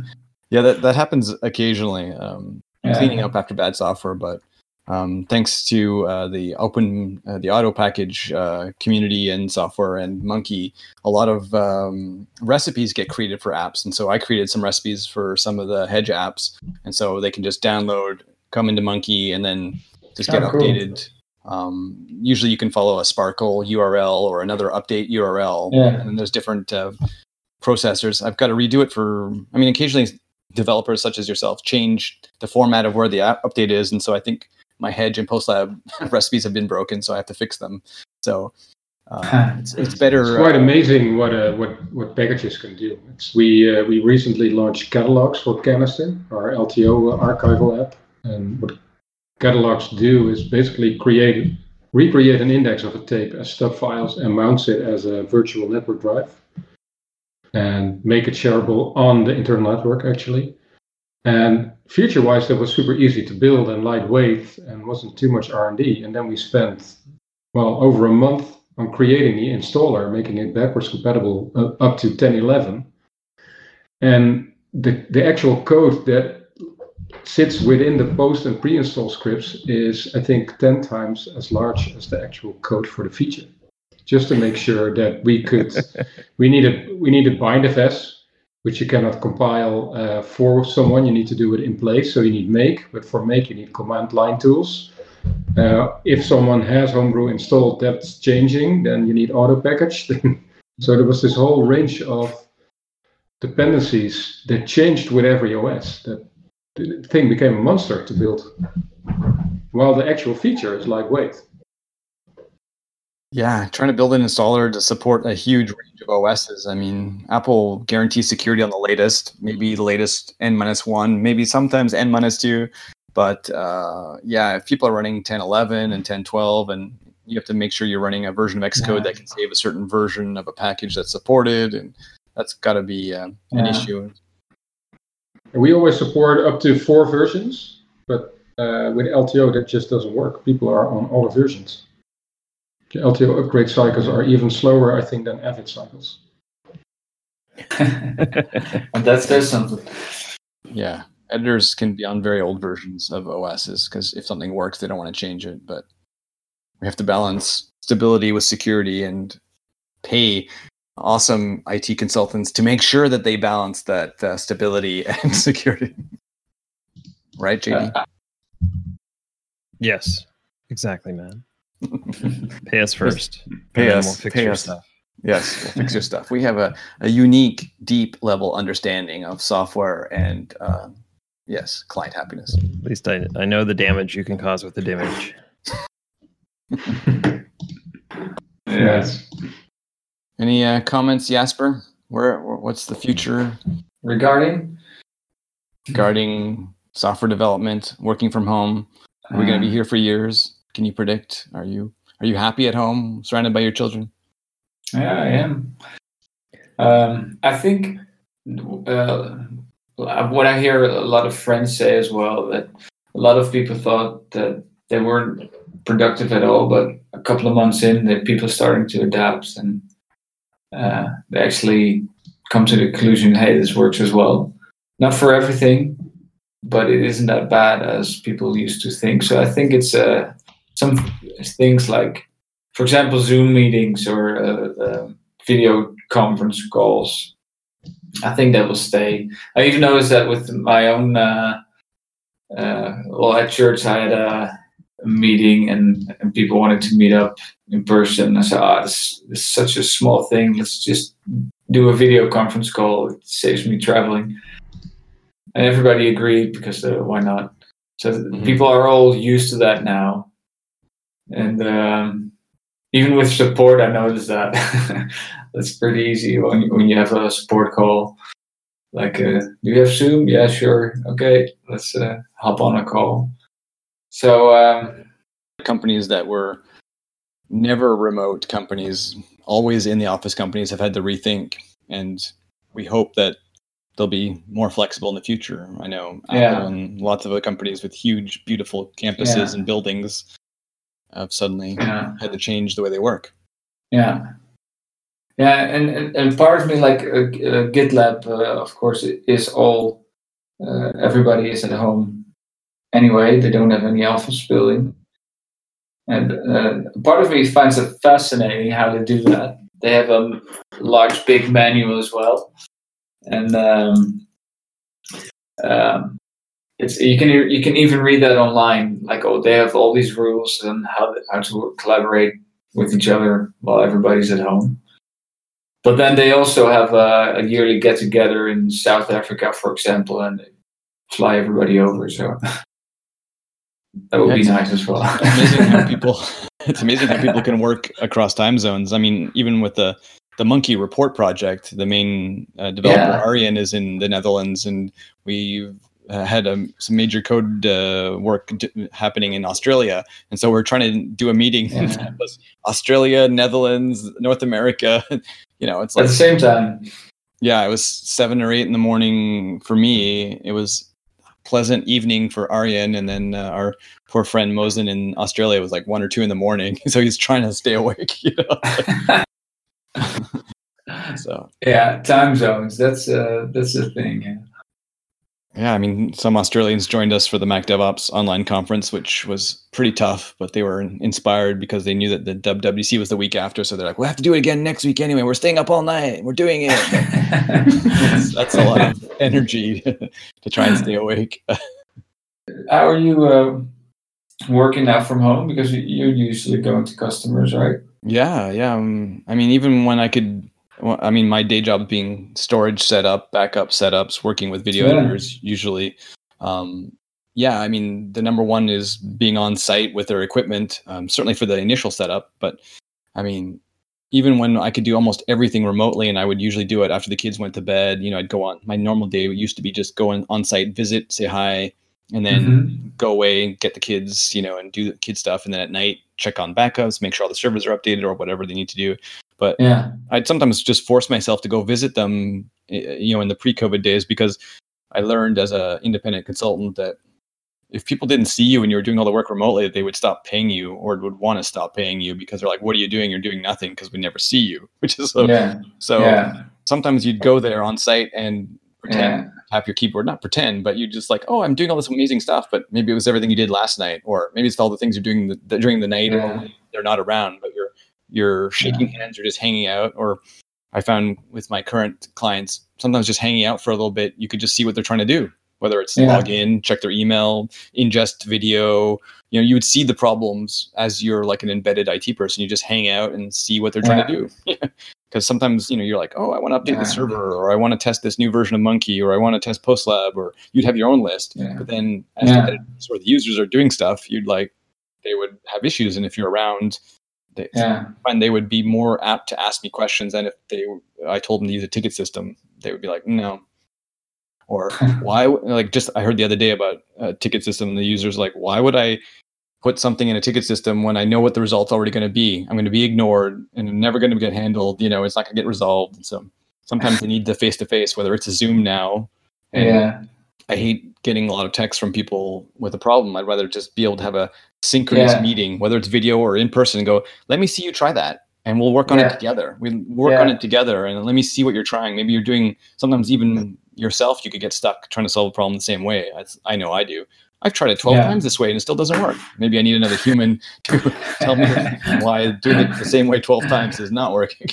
yeah, that, that happens occasionally. Um, Yeah. Cleaning up after bad software, but um, thanks to uh, the open, uh, the AutoPkg uh, community and software and Munki, a lot of um, recipes get created for apps. And so I created some recipes for some of the Hedge apps, and so they can just download, come into Munki, and then just get Oh, cool. updated Um, usually, you can follow a Sparkle URL or another update URL, Yeah. and there's different uh, processors. I've got to redo it for. I mean, occasionally developers such as yourself change the format of where the app update is, and so I think my hedge and postlab <laughs> recipes have been broken, so I have to fix them. So uh, it's, it's better. It's quite uh, amazing what uh, what what packages can do. It's, we uh, we recently launched catalogs for Canister, our LTO archival app, and what catalogs do is basically create recreate an index of a tape as stub files and mounts it as a virtual network drive, and make it shareable on the internal network actually. And feature-wise, that was super easy to build and lightweight, and wasn't too much R&D. And then we spent well over a month on creating the installer, making it backwards compatible uh, up to 10.11. And the, the actual code that sits within the post and pre-install scripts is, I think, 10 times as large as the actual code for the feature. Just to make sure that we could, <laughs> we need a, we needed bindfs, which you cannot compile uh, for someone. You need to do it in place. So you need make, but for make you need command line tools. Uh, if someone has Homebrew installed that's changing, then you need AutoPkg. <laughs> so there was this whole range of dependencies that changed with every OS. That the thing became a monster to build, while the actual feature is lightweight. Yeah, trying to build an installer to support a huge range of OSs. I mean, Apple guarantees security on the latest, maybe the latest N minus one, maybe sometimes N minus two. But uh, yeah, if people are running 10.11 and 10.12, and you have to make sure you're running a version of Xcode Yeah. that can save a certain version of a package that's supported, and that's got to be uh, an Yeah. issue. And we always support up to four versions, but uh, with LTO that just doesn't work. People are on all the versions. The LTO upgrade cycles are even slower, I think, than Avid cycles. <laughs> and that says something. Yeah, editors can be on very old versions of OSs because if something works, they don't want to change it. But we have to balance stability with security and pay awesome IT consultants to make sure that they balance that uh, stability <laughs> and security. Right, JD? Uh, Yes, exactly, man. <laughs> Pay us first. pay us, We'll fix pay your us. stuff. yes, we'll fix your stuff. We have a, a unique, deep level understanding of software and uh, yes, client happiness. At least I, I know the damage you can cause with the damage. <laughs> Yes. Any uh, comments, Jasper? Where, what's the future Regarding regarding software development, working from home? Are we going to be uh, here for years? Can you predict? Are you are you happy at home, surrounded by your children? Yeah, I am. Um, I think uh, what I hear a lot of friends say as well that a lot of people thought that they weren't productive at all, but a couple of months in, that people are starting to adapt and uh, they actually come to the conclusion, hey, this works as well. Not for everything, but it isn't that bad as people used to think. So I think it's uh, some things like, for example, Zoom meetings or uh, uh, video conference calls. I think that will stay. I even noticed that with my own. Uh, uh, well, at church, I had a, a meeting and, and people wanted to meet up in person. I said, "Ah, this, this is such a small thing. Let's just do a video conference call. It saves me traveling." And everybody agreed because uh, why not? So Mhm. people are all used to that now, and um, even with support, I noticed that <laughs> that's pretty easy when you, when you have a support call. Like, uh, do you have Zoom? Yeah, sure. Okay, let's uh, hop on a call. So um, companies that were never remote companies, always in the office companies, have had to rethink, and we hope that they'll be more flexible in the future. I know Apple and lots of other companies with huge, beautiful campuses Yeah. and buildings have suddenly yeah, had to change the way they work. yeah, yeah, and and, and part of me, like uh, uh, GitLab, uh, of course, is all. Uh, everybody is at home anyway. They don't have any office building, and uh, part of me finds it fascinating how they do that. They have a large, big menu as well, and um, um, it's you can you can even read that online. Like oh, they have all these rules and how how to collaborate with each other while everybody's at home. But then they also have a, a yearly get together in South Africa, for example, and fly everybody over. So <laughs> that would be nice as well. <laughs> amazing how <laughs> people. It's amazing how people can work across time zones. I mean, even with the the Munki Report project, the main uh, developer yeah. Arjen is in the Netherlands, and we've uh, had um, some major code uh, work d- happening in Australia, and so we're trying to do a meeting <laughs> yeah. that was Australia, Netherlands, North America. you know, it's like at the same time. Yeah, it was seven or eight in the morning for me. It was pleasant evening for Arjen, and then uh, our poor friend Mosen in Australia was like one or two in the morning. <laughs> So he's trying to stay awake. You know. <laughs> <laughs> so yeah, time zones. That's uh, that's the thing. Yeah. I mean, some Australians joined us for the Mac DevOps online conference, which was pretty tough, but they were inspired because they knew that the WWDC was the week after. So they're like, we'll have to do it again next week anyway. We're staying up all night. We're doing it. that's, <laughs> that's, a lot of energy <laughs> to try and stay awake. How are you uh, working now from home? Because you're usually going to customers, right? Yeah, yeah. Um, I mean, even when I could well, I mean, my day job being storage setup, backup setups, working with video yeah. editors usually. Um, yeah, I mean, the number one is being on site with their equipment, um, certainly for the initial setup. But I mean, even when I could do almost everything remotely, and I would usually do it after the kids went to bed, you know, I'd go on. My normal day used to be just go on site, visit, say hi, and then mm-hmm. go away, and get the kids, you know, and do the kid stuff. And then at night, check on backups, make sure all the servers are updated or whatever they need to do. But yeah, I'd sometimes just force myself to go visit them, eh, eh, you know, in the pre-COVID days because I learned as an independent consultant that if people didn't see you and you were doing all the work remotely, they would stop paying you or would want to stop paying you because they're like, "What are you doing? You're doing nothing because we never see you." <laughs> Which is so. Yeah. So yeah. sometimes you'd go there on site and pretend yeah. tap your keyboard, not pretend, but you just like, "Oh, I'm doing all this amazing stuff," but maybe it was everything you did last night, or maybe it's all the things you're doing the, the, during the night, yeah. or they're not around, but you're you're shaking yeah. hands or just hanging out or i found with my current clients sometimes just hanging out for a little bit you could just see what they're trying to do whether it's yeah. log in check their email ingest video you know you would see the problems as you're like an embedded it person you just hang out and see what they're trying yeah. to do <laughs> because sometimes you know you're like oh i want to update yeah. the server or i want to test this new version of munki or i want to test postlab or you'd have your own list but then as yeah. sort of the users are doing stuff you'd like they would have issues and if you're around they, yeah. And they would be more apt to ask me questions than if they I told them to use a ticket system. They would be like, no. Or <laughs> why? Like just I heard the other day about a ticket system. And the users like, why would I put something in a ticket system when I know what the result's already going to be? I'm going to be ignored and I'm never going to get handled. You know, it's not going to get resolved. So sometimes they need the face to face, whether it's a Zoom now. yeah. I hate getting a lot of text from people with a problem. I'd rather just be able to have a synchronous yeah. meeting, whether it's video or in person, and go, let me see you try that. And we'll work on yeah. it together. We work yeah. on it together and let me see what you're trying. Maybe you're doing sometimes even mm. yourself, you could get stuck trying to solve a problem the same way. I, I know I do. I've tried it 12 times this way and it still doesn't work. Maybe I need another human <laughs> to <laughs> tell me why doing it the same way 12 times is not working.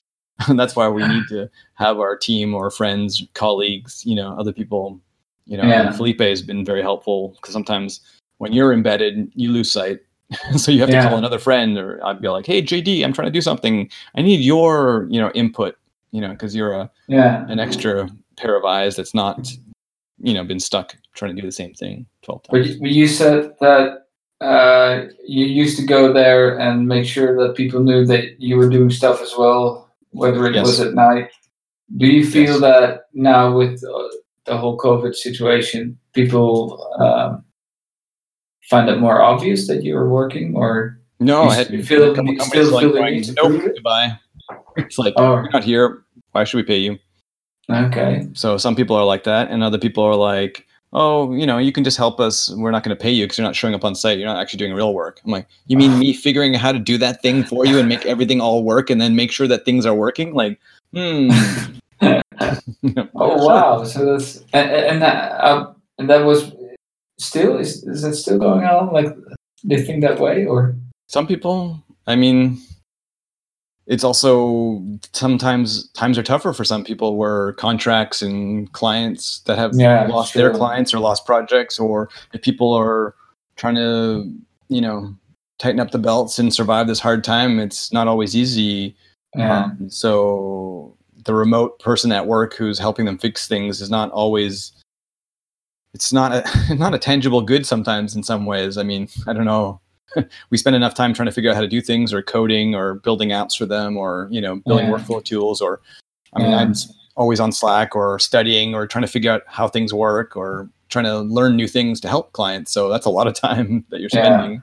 <laughs> and that's why we need to have our team or friends, colleagues, you know, other people you know, yeah. Felipe has been very helpful because sometimes when you're embedded, you lose sight. <laughs> so you have to yeah. call another friend, or I'd be like, "Hey, JD, I'm trying to do something. I need your, you know, input. You know, because you're a yeah. an extra pair of eyes that's not, you know, been stuck trying to do the same thing twelve times." But you said that uh, you used to go there and make sure that people knew that you were doing stuff as well, whether it yes. was at night. Do you feel yes. that now with uh, the whole COVID situation, people um, find it more obvious that you were working, or no? I had feel, a couple companies like going, nope, goodbye. It's like oh. you're not here. Why should we pay you? Okay. So some people are like that, and other people are like, oh, you know, you can just help us. We're not going to pay you because you're not showing up on site. You're not actually doing real work. I'm like, you mean me figuring out how to do that thing for you and make everything all work and then make sure that things are working? Like, hmm, <laughs> oh wow! So that's and, and that uh, and that was still is is it still going on? Like they think that way, or some people? I mean, it's also sometimes times are tougher for some people where contracts and clients that have Yeah, lost sure. their clients or lost projects or if people are trying to you know tighten up the belts and survive this hard time it's not always easy Yeah. um, so the remote person at work who's helping them fix things is not always it's not a <laughs> not a tangible good sometimes in some ways. I mean i don't know. <laughs> We spend enough time trying to figure out how to do things or coding or building apps for them or you know building Yeah. workflow tools or i mean Yeah. i'm always on slack or studying or trying to figure out how things work or trying to learn new things to help clients. So that's a lot of <laughs> time that you're spending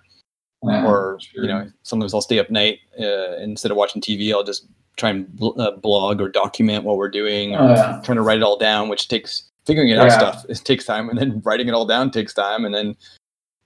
Yeah. or sure. you know sometimes i'll stay up night uh, instead of watching tv i'll just try and bl- uh, blog or document what we're doing or Oh, yeah. trying to write it all down which takes figuring it out stuff it takes time and then writing it all down takes time and then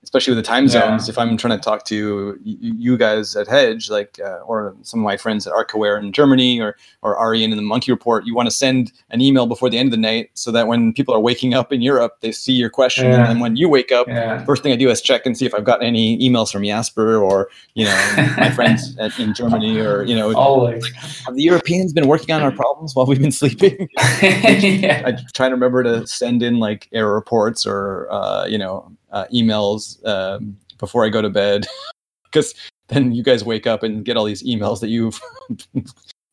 especially with the time Yeah. zones if i'm trying to talk to you guys at hedge like uh, or some of my friends at arcaware in germany or or Arjen in the Munki Report you want to send an email before the end of the night so that when people are waking up in europe they see your question Yeah. and then when you wake up Yeah. first thing I do is check and see if I've got any emails from Jasper or you know my <laughs> friends at, in Germany or you know Always. have the Europeans been working on our problems while we've been sleeping? <laughs> I try to remember to send in like error reports or uh, you know uh, emails um, before I go to bed <laughs> because then you guys wake up and get all these emails that you've <laughs> been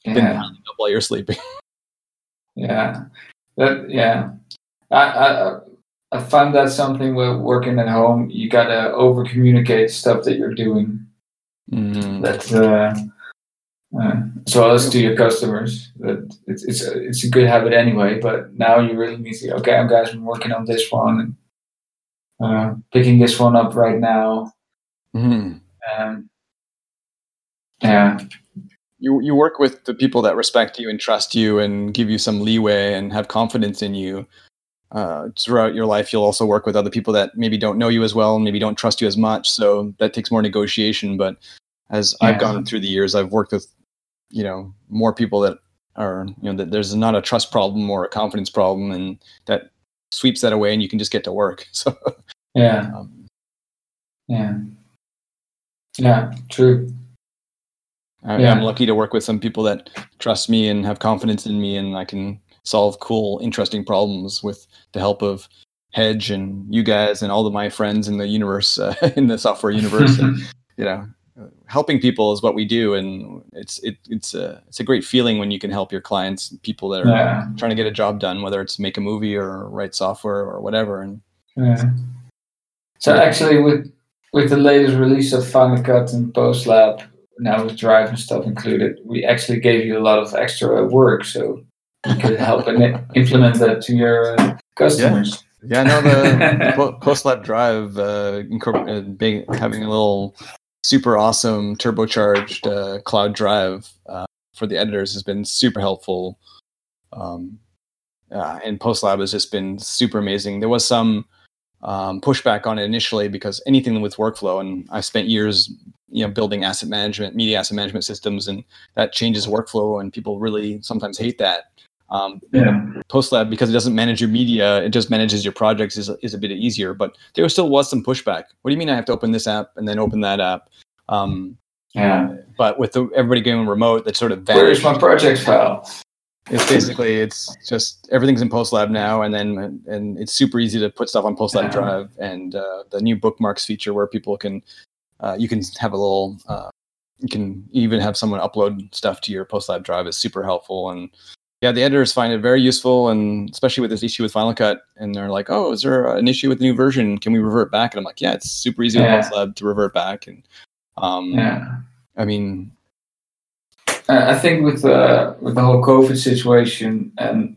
Yeah. up while you're sleeping. <laughs> Yeah, that yeah. I I I find that something with working at home. You gotta over communicate stuff that you're doing. Mm. That uh, uh, as well as to your customers. That it's it's a, it's a good habit anyway. But now you really need to. Okay, guys, I'm working on this one. And, uh, picking this one up right now. Mhm. Um, yeah, you you work with the people that respect you and trust you and give you some leeway and have confidence in you. Uh, throughout your life, you'll also work with other people that maybe don't know you as well, and maybe don't trust you as much. So that takes more negotiation. But as I've gone through the years, I've worked with you know more people that are you know that there's not a trust problem or a confidence problem, and that sweeps that away, and you can just get to work. <laughs> So yeah, um, yeah, yeah. True. I, Yeah. I'm lucky to work with some people that trust me and have confidence in me, and I can solve cool, interesting problems with the help of Hedge and you guys and all of my friends in the universe, uh, <laughs> in the software universe. and, <laughs> you know, helping people is what we do, and it's it, it's a it's a great feeling when you can help your clients, people that are yeah. trying to get a job done, whether it's make a movie or write software or whatever. And Yeah. So actually, with with the latest release of Final Cut and PostLab, now with Drive and stuff included, we actually gave you a lot of extra work, so you could help and implement that to your uh, customers. Yeah, Yeah, no, the, <laughs> the PostLab Drive, uh, incorpor- uh, being, having a little super awesome turbocharged uh, cloud drive uh, for the editors has been super helpful. Um, uh, and PostLab has just been super amazing. There was some um, pushback on it initially because anything with workflow, and I spent years, you know, building asset management, media asset management systems, and that changes workflow, and people really sometimes hate that. Um, Yeah. PostLab because it doesn't manage your media, it just manages your projects is, is a bit easier. But there still was some pushback. What do you mean I have to open this app and then open that app? Um, Yeah. but with the, everybody going remote, that sort of Where is my project file? It's basically it's just everything's in PostLab now, and then and it's super easy to put stuff on PostLab Yeah. Drive, and uh, the new bookmarks feature where people can uh, you can have a little uh, you can even have someone upload stuff to your PostLab Drive is super helpful, and yeah, the editors find it very useful, and especially with this issue with Final Cut, and they're like, oh, is there an issue with the new version? Can we revert back? And I'm like, yeah, it's super easy Yeah. with PostLab to revert back, and um, Yeah. I mean, I think with uh, with the whole COVID situation, and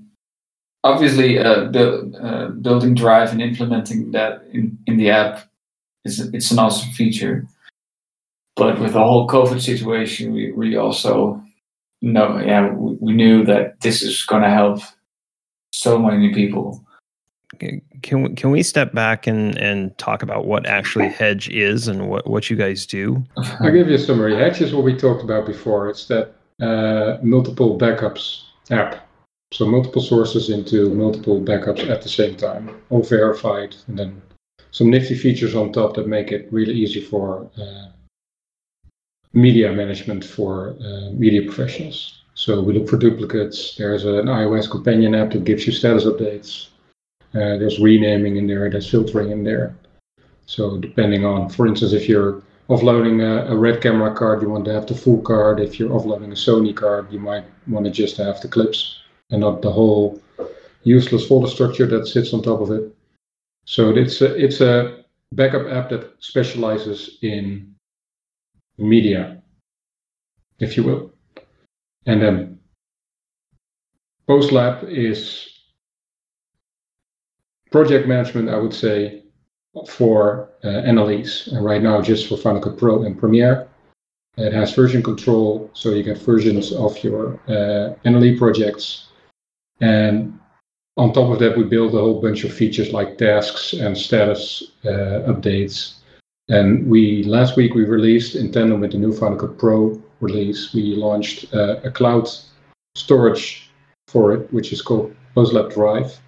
obviously uh, build, uh, building Drive and implementing that in, in the app is it's an awesome feature. But with the whole COVID situation, we, we also know, yeah, we, we knew that this is going to help so many people. Can we, can we step back and, and talk about what actually Hedge is and what, what you guys do? I'll give you a summary. Hedge is what we talked about before. It's that uh, multiple backups app. So multiple sources into multiple backups at the same time, all verified, and then some nifty features on top that make it really easy for uh, media management for uh, media professionals. So we look for duplicates. There's an iOS companion app that gives you status updates. Uh, there's renaming in there. There's filtering in there. So depending on, for instance, if you're offloading a, a, red camera card, you want to have the full card. If you're offloading a Sony card, you might want to just have the clips and not the whole useless folder structure that sits on top of it. So it's a, it's a backup app that specializes in media, if you will. And then PostLab is project management, I would say, for uh, NLEs. And right now, just for Final Cut Pro and Premiere. It has version control, so you get versions of your uh, NLE projects. And on top of that, we build a whole bunch of features like tasks and status uh, updates. And we last week we released in tandem with the new Final Cut Pro release, we launched uh, a cloud storage for it, which is called PostLab Drive.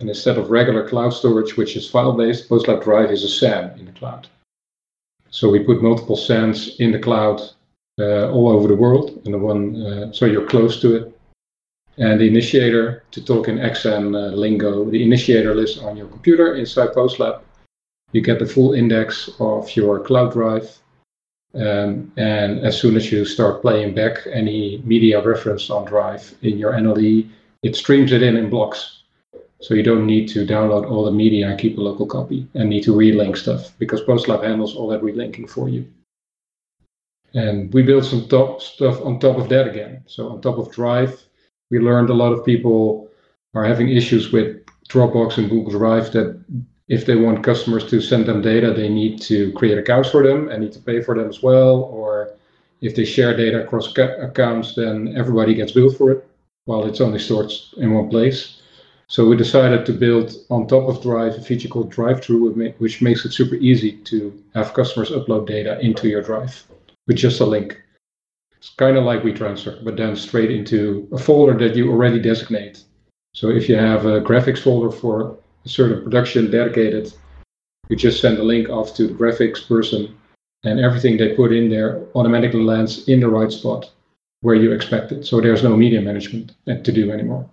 And instead of regular cloud storage, which is file based, PostLab Drive is a SAN in the cloud. So we put multiple SANs in the cloud uh, all over the world, and the one uh, so you're close to it. And the initiator, to talk in uh, lingo, the initiator lives on your computer inside PostLab. You get the full index of your cloud drive, um, and as soon as you start playing back any media reference on Drive in your NLE, it streams it in in blocks. So you don't need to download all the media and keep a local copy and need to relink stuff because PostLab handles all that relinking for you. And we built some top stuff on top of that again. So on top of Drive, we learned a lot of people are having issues with Dropbox and Google Drive that if they want customers to send them data, they need to create accounts for them and need to pay for them as well. Or if they share data across accounts, then everybody gets billed for it while it's only stored in one place. So we decided to build on top of Drive a feature called Drive Through, which makes it super easy to have customers upload data into your Drive with just a link. It's kind of like WeTransfer, but then straight into a folder that you already designate. So if you have a graphics folder for certain production dedicated, you just send a link off to the graphics person, and everything they put in there automatically lands in the right spot where you expect it. So there's no media management to do anymore.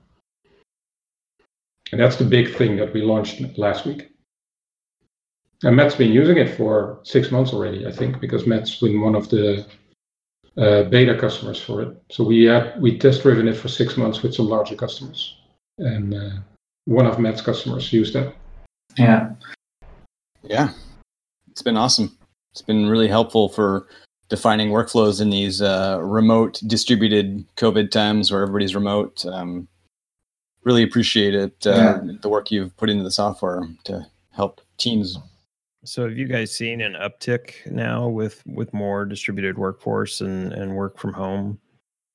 And that's the big thing that we launched last week. And Matt's been using it for six months already, I think, because Matt's been one of the uh, beta customers for it. So we had we test driven it for six months with some larger customers, and uh, one of Matt's customers used that. Yeah, yeah, it's been awesome. It's been really helpful for defining workflows in these uh, remote, distributed COVID times where everybody's remote. Um, really appreciate it, uh, yeah. the work you've put into the software to help teams. So, have you guys seen an uptick now with with more distributed workforce and and work from home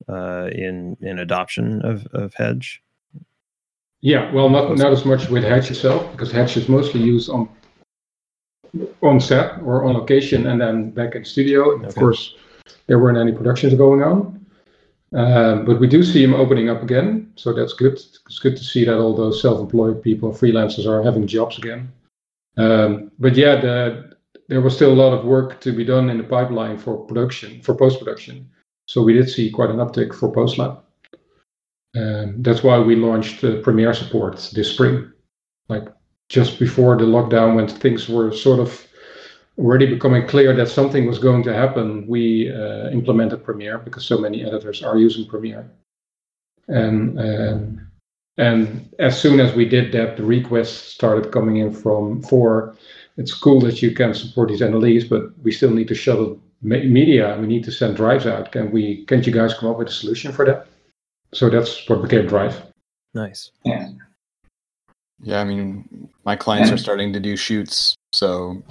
uh, in in adoption of of Hedge? Yeah, well, not not as much with Hedge itself because Hedge is mostly used on on set or on location and then back in studio. Okay. Of course, there weren't any productions going on. Um, but we do see them opening up again, so that's good. It's good to see that all those self-employed people, freelancers, are having jobs again. Um, but yeah, the, there was still a lot of work to be done in the pipeline for production, for post-production. So we did see quite an uptick for PostLab. Um, that's why we launched uh, Premiere support this spring, like just before the lockdown, when things were sort of already becoming clear that something was going to happen, we uh, implemented Premiere because so many editors are using Premiere. And um, and as soon as we did that, the requests started coming in from for it's cool that you can support these NLEs, but we still need to shuttle media. We need to send drives out. Can we? Can't you guys come up with a solution for that? So that's what became Drive. Nice. Yeah. Yeah, I mean, my clients are starting to do shoots, so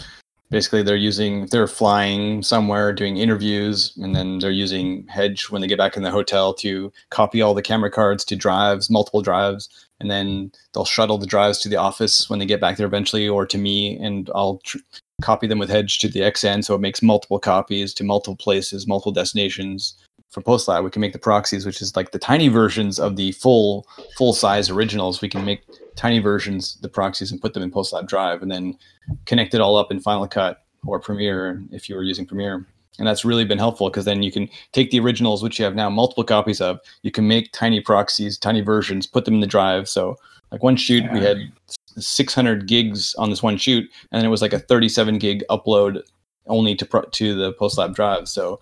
basically they're using they're flying somewhere doing interviews and then they're using hedge when they get back in the hotel to copy all the camera cards to drives multiple drives and then they'll shuttle the drives to the office when they get back there eventually or to me and i'll tr- copy them with hedge to the Xsan so it makes multiple copies to multiple places multiple destinations for PostLab, we can make the proxies, which is like the tiny versions of the full full size originals. We can make tiny versions, the proxies, and put them in PostLab Drive, and then connect it all up in Final Cut or Premiere if you were using Premiere. and that's really been helpful because then you can take the originals which you have now multiple copies of you can make tiny proxies tiny versions put them in the drive so like one shoot yeah. we had 600 gigs on this one shoot and it was like a 37 gig upload only to pro- to the postlab drive so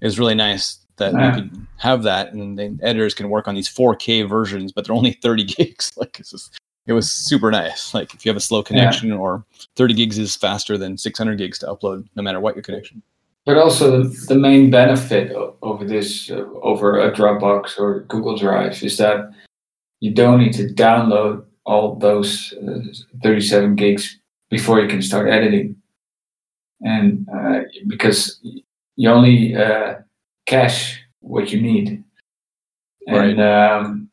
it was really nice that you can have that and the editors can work on these 4k versions but they're only <laughs> 30 gigs. <laughs> Like it's just it was super nice. Like if you have a slow connection yeah. or 30 gigs is faster than 600 gigs to upload no matter what your connection. But also the, the main benefit over this uh, over a dropbox or google drive is that you don't need to download all those uh, 37 gigs before you can start editing. And uh, because you only cache what you need and um,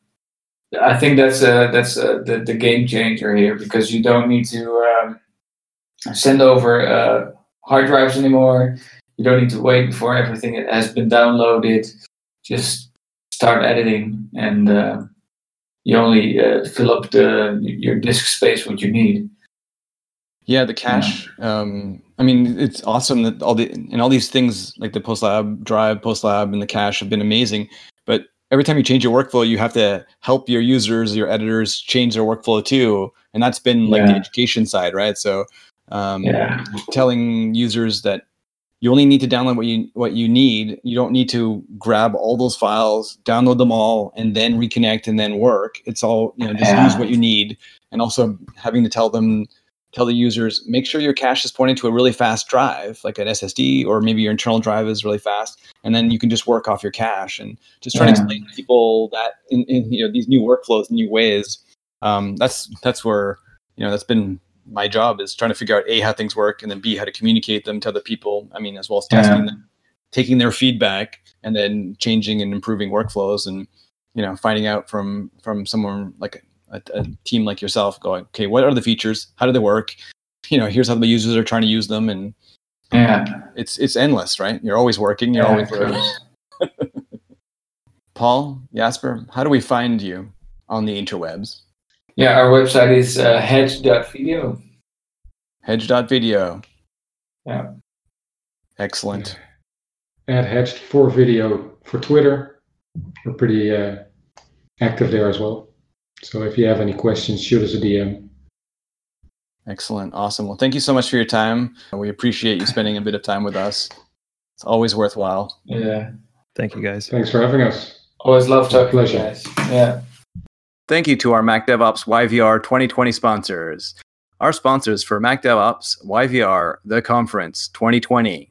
I think that's uh, that's uh, the the game changer here because you don't need to um, send over uh, hard drives anymore. You don't need to wait before everything has been downloaded. Just start editing, and uh, you only uh, fill up the your disk space what you need. Yeah, the cache. Yeah. Um, I mean, it's awesome that all the and all these things like the PostLab drive, PostLab, and the cache have been amazing. But every time you change your workflow, you have to help your users, your editors change their workflow too. And that's been like yeah. the education side, right? So um, yeah. telling users that you only need to download what you what you need. You don't need to grab all those files, download them all, and then reconnect and then work. It's all you know, just yeah. use what you need. And also having to tell them tell the users make sure your cache is pointing to a really fast drive like an ssd or maybe your internal drive is really fast and then you can just work off your cache and just trying yeah. to explain to people that in, in, you know these new workflows new ways um, that's that's where you know that's been my job is trying to figure out a how things work and then b how to communicate them to other people i mean as well as testing yeah. them taking their feedback and then changing and improving workflows and you know finding out from from someone like a, a, team like yourself going, okay, what are the features? How do they work? You know, here's how the users are trying to use them, and yeah, it's it's endless, right? You're always working. You're yeah, always learning. <laughs> Paul Jasper, how do we find you on the interwebs? Yeah, our website is uh, hedge.video. Hedge.video. Yeah. Excellent. At hedged for video for Twitter. We're pretty uh, active there as well. So if you have any questions, shoot us a DM. Excellent. Awesome. Well, thank you so much for your time. We appreciate you spending a bit of time with us. It's always worthwhile. Yeah. Thank you guys. Thanks for having us. Always love talking Pleasure. guys. Yeah. Thank you to our Mac DevOps YVR 2020 sponsors. Our sponsors for Mac DevOps YVR, the conference 2020.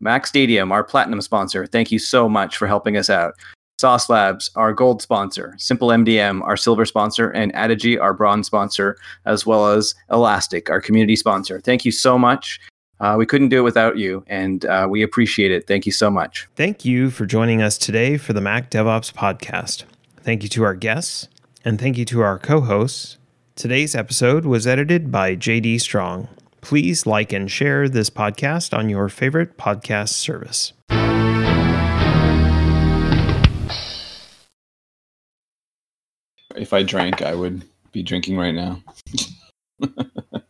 Mac Stadium, our platinum sponsor. Thank you so much for helping us out. Sauce Labs, our gold sponsor, Simple MDM, our silver sponsor, and Addigy, our bronze sponsor, as well as Elastic, our community sponsor. Thank you so much. Uh, we couldn't do it without you, and uh, we appreciate it. Thank you so much. Thank you for joining us today for the Mac DevOps podcast. Thank you to our guests, and thank you to our co hosts. Today's episode was edited by JD Strong. Please like and share this podcast on your favorite podcast service. if I drank, I would be drinking right now. <laughs>